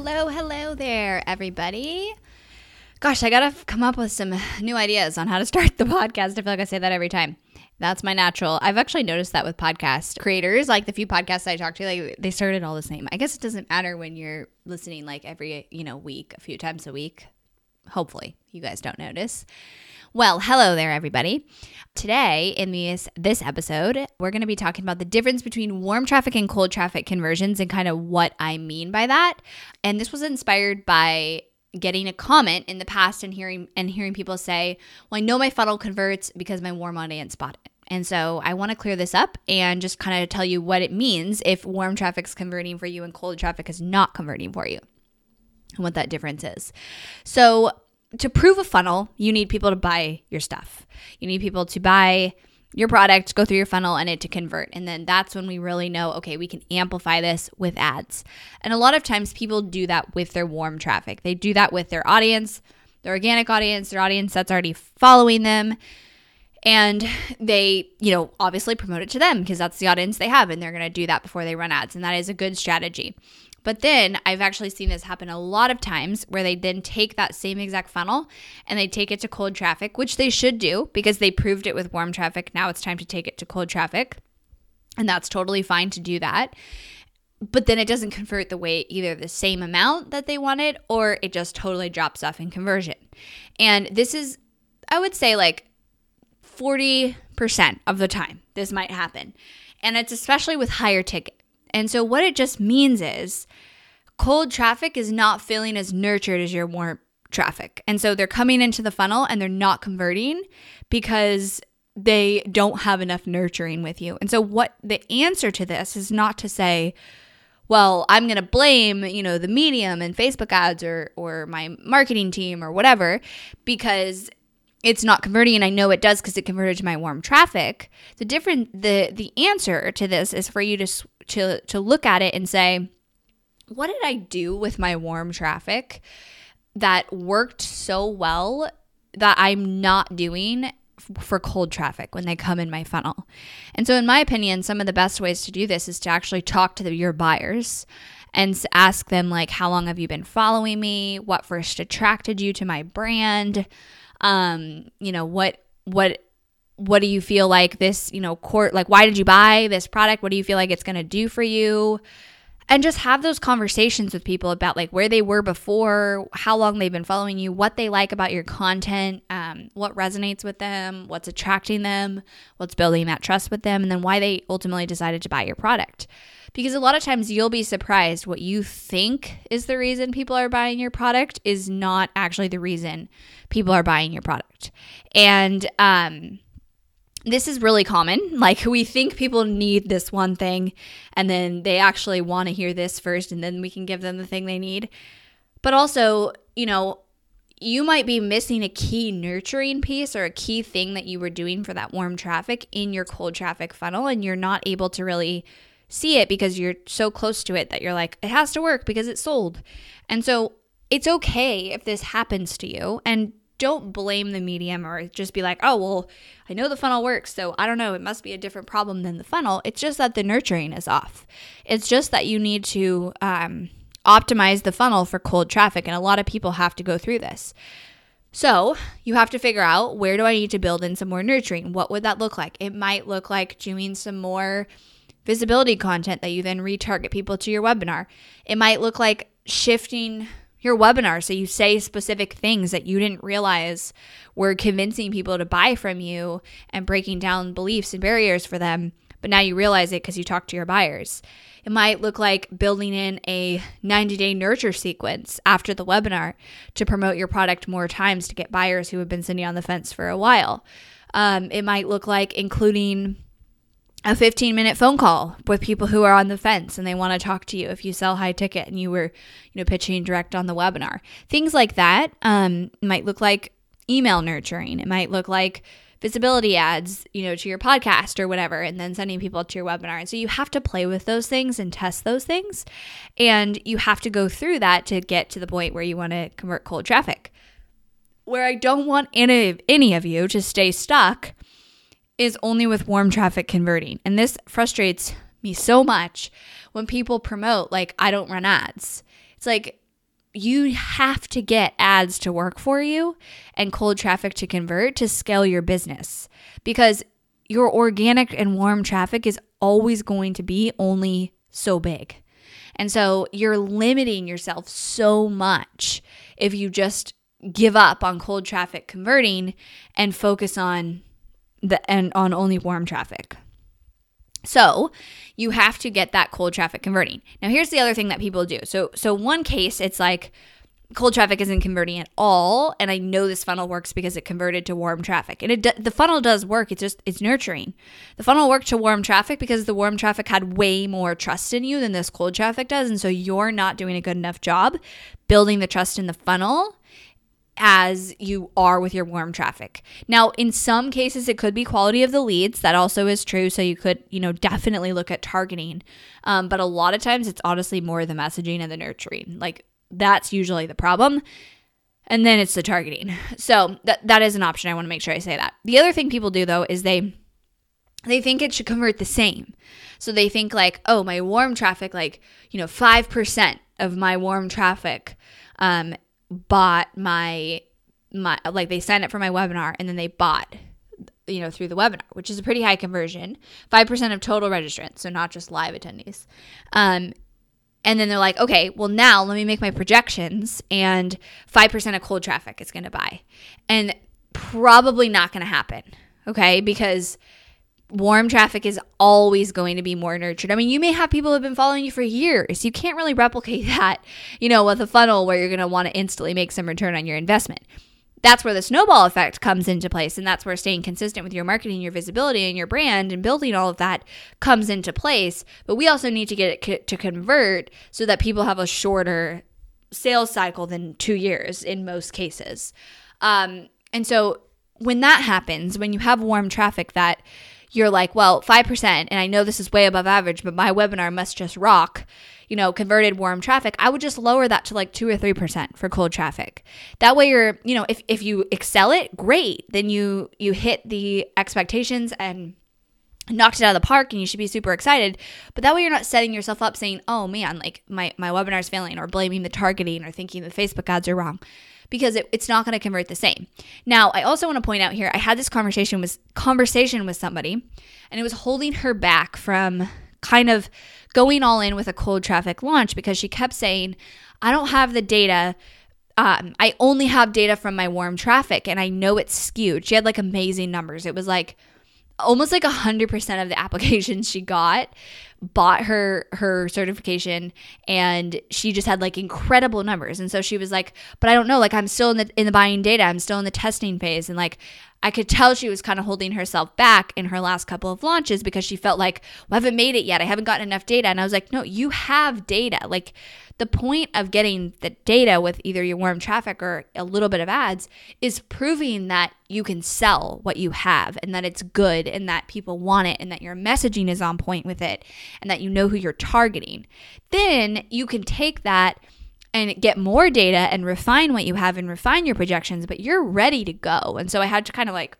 Hello, hello there, everybody. Gosh, I gotta come up with some new ideas on how to start the podcast. I feel like I say that every time. That's my natural. I've actually noticed that with podcast creators, like the few podcasts I talk to, like they started all the same. I guess it doesn't matter when you're listening like every, you know, week, a few times a week. Hopefully, you guys don't notice. Well, hello there, everybody. Today, in this, this episode, we're going to be talking about the difference between warm traffic and cold traffic conversions and kind of what I mean by that. And this was inspired by getting a comment in the past and hearing and hearing people say, "Well, I know my funnel converts because my warm audience bought it." And so I want to clear this up and just kind of tell you what it means if warm traffic is converting for you and cold traffic is not converting for you and what that difference is. So to prove a funnel, you need people to buy your stuff. You need people to buy your product, go through your funnel, and it to convert. And then that's when we really know okay, we can amplify this with ads. And a lot of times people do that with their warm traffic, they do that with their audience, their organic audience, their audience that's already following them. And they, you know, obviously promote it to them because that's the audience they have, and they're going to do that before they run ads. And that is a good strategy. But then I've actually seen this happen a lot of times where they then take that same exact funnel and they take it to cold traffic, which they should do because they proved it with warm traffic. Now it's time to take it to cold traffic. And that's totally fine to do that. But then it doesn't convert the way either the same amount that they wanted or it just totally drops off in conversion. And this is, I would say, like 40% of the time this might happen. And it's especially with higher ticket and so, what it just means is cold traffic is not feeling as nurtured as your warm traffic. And so, they're coming into the funnel and they're not converting because they don't have enough nurturing with you. And so, what the answer to this is not to say, well, I'm going to blame, you know, the medium and Facebook ads or or my marketing team or whatever because it's not converting and I know it does because it converted to my warm traffic. The different the the answer to this is for you to to to look at it and say, what did I do with my warm traffic that worked so well that I'm not doing for cold traffic when they come in my funnel. And so in my opinion, some of the best ways to do this is to actually talk to the, your buyers and ask them like how long have you been following me? What first attracted you to my brand? Um, you know, what what what do you feel like this, you know, court like why did you buy this product? What do you feel like it's going to do for you? And just have those conversations with people about like where they were before, how long they've been following you, what they like about your content, um, what resonates with them, what's attracting them, what's building that trust with them, and then why they ultimately decided to buy your product. Because a lot of times you'll be surprised what you think is the reason people are buying your product is not actually the reason people are buying your product. And um, this is really common. Like we think people need this one thing and then they actually want to hear this first and then we can give them the thing they need. But also, you know, you might be missing a key nurturing piece or a key thing that you were doing for that warm traffic in your cold traffic funnel and you're not able to really see it because you're so close to it that you're like it has to work because it's sold. And so it's okay if this happens to you and don't blame the medium or just be like, oh, well, I know the funnel works, so I don't know, it must be a different problem than the funnel. It's just that the nurturing is off. It's just that you need to um, optimize the funnel for cold traffic, and a lot of people have to go through this. So you have to figure out where do I need to build in some more nurturing? What would that look like? It might look like doing some more visibility content that you then retarget people to your webinar. It might look like shifting your webinar so you say specific things that you didn't realize were convincing people to buy from you and breaking down beliefs and barriers for them, but now you realize it because you talk to your buyers. It might look like building in a 90 day nurture sequence after the webinar to promote your product more times to get buyers who have been sitting on the fence for a while. Um, it might look like including a 15 minute phone call with people who are on the fence and they want to talk to you if you sell high ticket and you were you know pitching direct on the webinar. Things like that um, might look like email nurturing. It might look like visibility ads you know to your podcast or whatever and then sending people to your webinar. And so you have to play with those things and test those things and you have to go through that to get to the point where you want to convert cold traffic. Where i don't want any, any of you to stay stuck is only with warm traffic converting. And this frustrates me so much when people promote, like, I don't run ads. It's like, you have to get ads to work for you and cold traffic to convert to scale your business because your organic and warm traffic is always going to be only so big. And so you're limiting yourself so much if you just give up on cold traffic converting and focus on the and on only warm traffic. So, you have to get that cold traffic converting. Now, here's the other thing that people do. So, so one case it's like cold traffic isn't converting at all and i know this funnel works because it converted to warm traffic and it the funnel does work it's just it's nurturing the funnel worked to warm traffic because the warm traffic had way more trust in you than this cold traffic does and so you're not doing a good enough job building the trust in the funnel as you are with your warm traffic. Now, in some cases, it could be quality of the leads. That also is true. So you could, you know, definitely look at targeting. Um, but a lot of times, it's honestly more the messaging and the nurturing. Like that's usually the problem. And then it's the targeting. So that that is an option. I want to make sure I say that. The other thing people do though is they they think it should convert the same. So they think like, oh, my warm traffic, like you know, five percent of my warm traffic um, bought my my like they signed up for my webinar and then they bought you know through the webinar which is a pretty high conversion. 5% of total registrants so not just live attendees. Um, and then they're like okay well now let me make my projections and 5% of cold traffic is going to buy. And probably not going to happen okay? Because warm traffic is always going to be more nurtured. I mean, you may have people who have been following you for years. You can't really replicate that, you know, with a funnel where you're going to want to instantly make some return on your investment. That's where the snowball effect comes into place. And that's where staying consistent with your marketing, your visibility, and your brand and building all of that comes into place. But we also need to get it to convert so that people have a shorter sales cycle than two years in most cases. Um, and so when that happens, when you have warm traffic that you're like, well, 5%, and I know this is way above average, but my webinar must just rock, you know, converted warm traffic, I would just lower that to like 2 or 3% for cold traffic. That way you're, you know, if, if you excel it, great. Then you you hit the expectations and knocked it out of the park and you should be super excited. But that way you're not setting yourself up saying, oh man, like my, my webinar is failing or blaming the targeting or thinking the Facebook ads are wrong because it, it's not going to convert the same. Now, I also want to point out here, I had this conversation with conversation with somebody, and it was holding her back from kind of going all in with a cold traffic launch because she kept saying, "I don't have the data." Um, I only have data from my warm traffic and I know it's skewed. She had like amazing numbers. It was like almost like 100% of the applications she got bought her her certification and she just had like incredible numbers. And so she was like but i don't know like i'm still in the in the buying data. I'm still in the testing phase. And like i could tell she was kind of holding herself back in her last couple of launches because she felt like well, i haven't made it yet. I haven't gotten enough data. And i was like no you have data. Like the point of getting the data with either your warm traffic or a little bit of ads is proving that you can sell what you have and that it's good and that people want it and that your messaging is on point with it and that you know who you're targeting. Then you can take that and get more data and refine what you have and refine your projections, but you're ready to go. And so I had to kind of like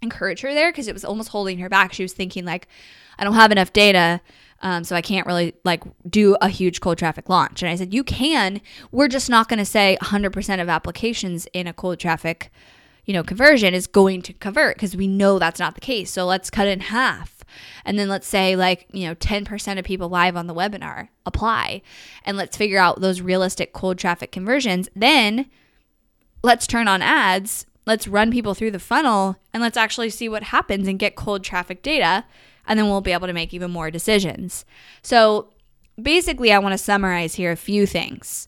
encourage her there because it was almost holding her back. She was thinking like, I don't have enough data um, so I can't really like do a huge cold traffic launch. And I said, you can. We're just not going to say 100% of applications in a cold traffic, you know, conversion is going to convert because we know that's not the case. So let's cut it in half. And then let's say, like, you know, 10% of people live on the webinar apply. And let's figure out those realistic cold traffic conversions. Then let's turn on ads. Let's run people through the funnel and let's actually see what happens and get cold traffic data. And then we'll be able to make even more decisions. So basically, I want to summarize here a few things.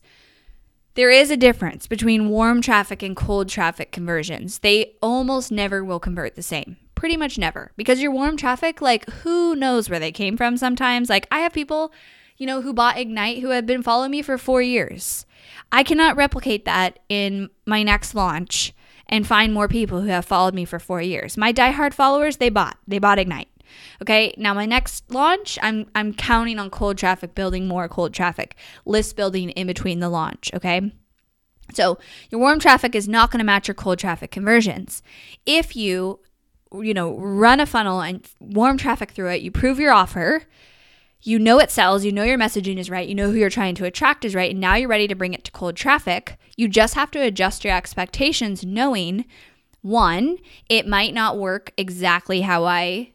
There is a difference between warm traffic and cold traffic conversions. They almost never will convert the same. Pretty much never. Because your warm traffic, like, who knows where they came from sometimes? Like, I have people, you know, who bought Ignite who have been following me for four years. I cannot replicate that in my next launch and find more people who have followed me for four years. My diehard followers, they bought. They bought Ignite. Okay, now my next launch, I'm I'm counting on cold traffic, building more cold traffic, list building in between the launch. Okay. So your warm traffic is not going to match your cold traffic conversions. If you, you know, run a funnel and warm traffic through it, you prove your offer, you know it sells, you know your messaging is right, you know who you're trying to attract is right, and now you're ready to bring it to cold traffic. You just have to adjust your expectations, knowing one, it might not work exactly how I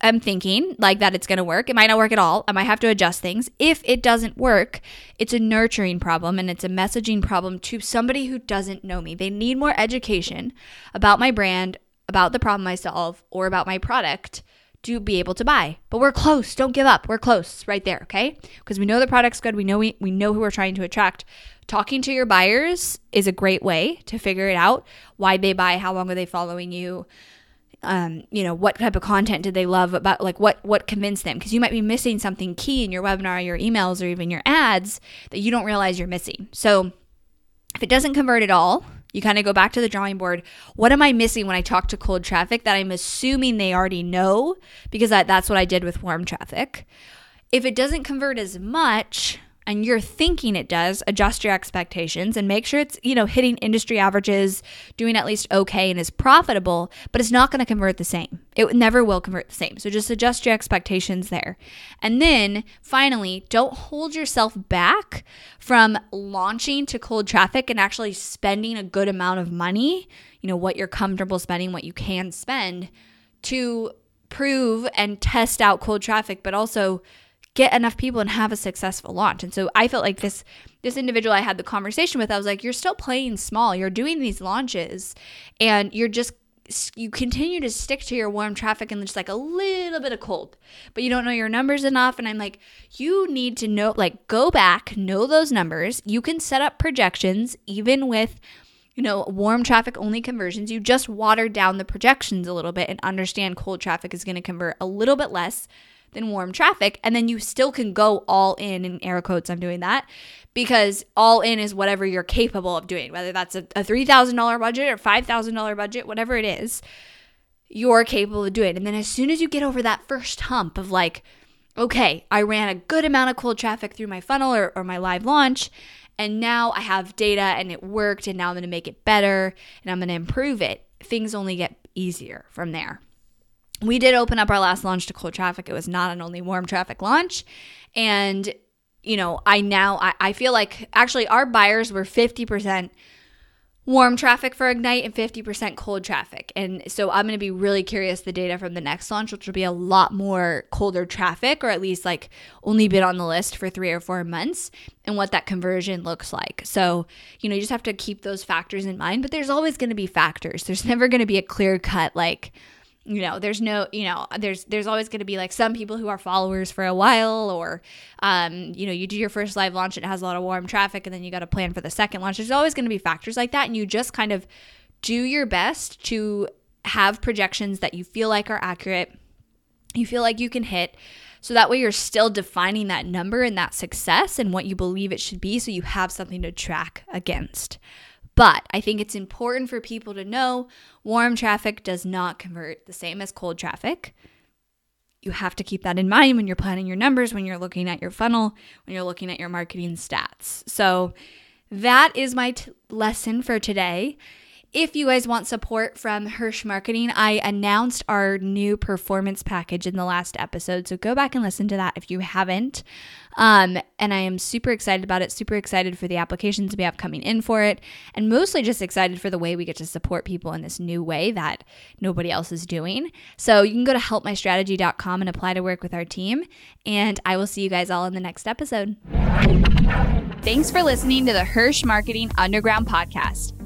am thinking like that it's going to work. It might not work at all. I might have to adjust things. If it doesn't work, it's a nurturing problem and it's a messaging problem to somebody who doesn't know me. They need more education about my brand, about the problem I solve, or about my product to be able to buy. But we're close. Don't give up. We're close right there, okay? Because we know the product's good. We know we, we know who we're trying to attract. Talking to your buyers is a great way to figure it out. Why they buy, how long are they following you? um, you know what type of content did they love about like what what convinced them because you might be missing something key in your webinar your emails or even your ads that you don't realize you're missing so if it doesn't convert at all you kind of go back to the drawing board. What am i missing when i talk to cold traffic that i'm assuming they already know? Because that, that's what i did with warm traffic. If it doesn't convert as much and you're thinking it does, adjust your expectations and make sure it's, you know, hitting industry averages, doing at least okay and is profitable, but it's not going to convert the same. It never will convert the same. So just adjust your expectations there. And then finally, don't hold yourself back from launching to cold traffic and actually spending a good amount of money, you know, what you're comfortable spending, what you can spend to prove and test out cold traffic, but also get enough people and have a successful launch. And so I felt like this this individual I had the conversation with, I was like, you're still playing small. You're doing these launches and you're just you continue to stick to your warm traffic and just like a little bit of cold, but you don't know your numbers enough. And I'm like, you need to know, like, go back, know those numbers. You can set up projections even with, you know, warm traffic only conversions. You just water down the projections a little bit and understand cold traffic is going to convert a little bit less than warm traffic. And then you still can go all in, in air quotes, I'm doing that because all in is whatever you're capable of doing, whether that's a, a $3,000 budget or $5,000 budget, whatever it is, you're capable of doing. And then as soon as you get over that first hump of like, okay, I ran a good amount of cold traffic through my funnel or, or my live launch, and now I have data and it worked, and now I'm gonna make it better and I'm gonna improve it, things only get easier from there we did open up our last launch to cold traffic. It was not an only warm traffic launch. And, you know, I now, I, I feel like actually our buyers were 50% warm traffic for Ignite and 50% cold traffic. And so I'm going to be really curious the data from the next launch, which will be a lot more colder traffic, or at least like only been on the list for three or four months, and what that conversion looks like. So, you know, you just have to keep those factors in mind, but there's always going to be factors. There's never going to be a clear cut, like, you know there's no you know there's there's always going to be like some people who are followers for a while or um you know you do your first live launch and it has a lot of warm traffic and then you got to plan for the second launch. There's always going to be factors like that and you just kind of do your best to have projections that you feel like are accurate you feel like you can hit so that way you're still defining that number and that success and what you believe it should be so you have something to track against but I think it's important for people to know warm traffic does not convert the same as cold traffic. You have to keep that in mind when you're planning your numbers, when you're looking at your funnel, when you're looking at your marketing stats. So, that is my t- lesson for today. If you guys want support from Hirsch Marketing, I announced our new performance package in the last episode. So go back and listen to that if you haven't. Um, and I am super excited about it, super excited for the applications we have coming in for it, and mostly just excited for the way we get to support people in this new way that nobody else is doing. So you can go to helpmystrategy.com and apply to work with our team. And I will see you guys all in the next episode. Thanks for listening to the Hirsch Marketing Underground podcast.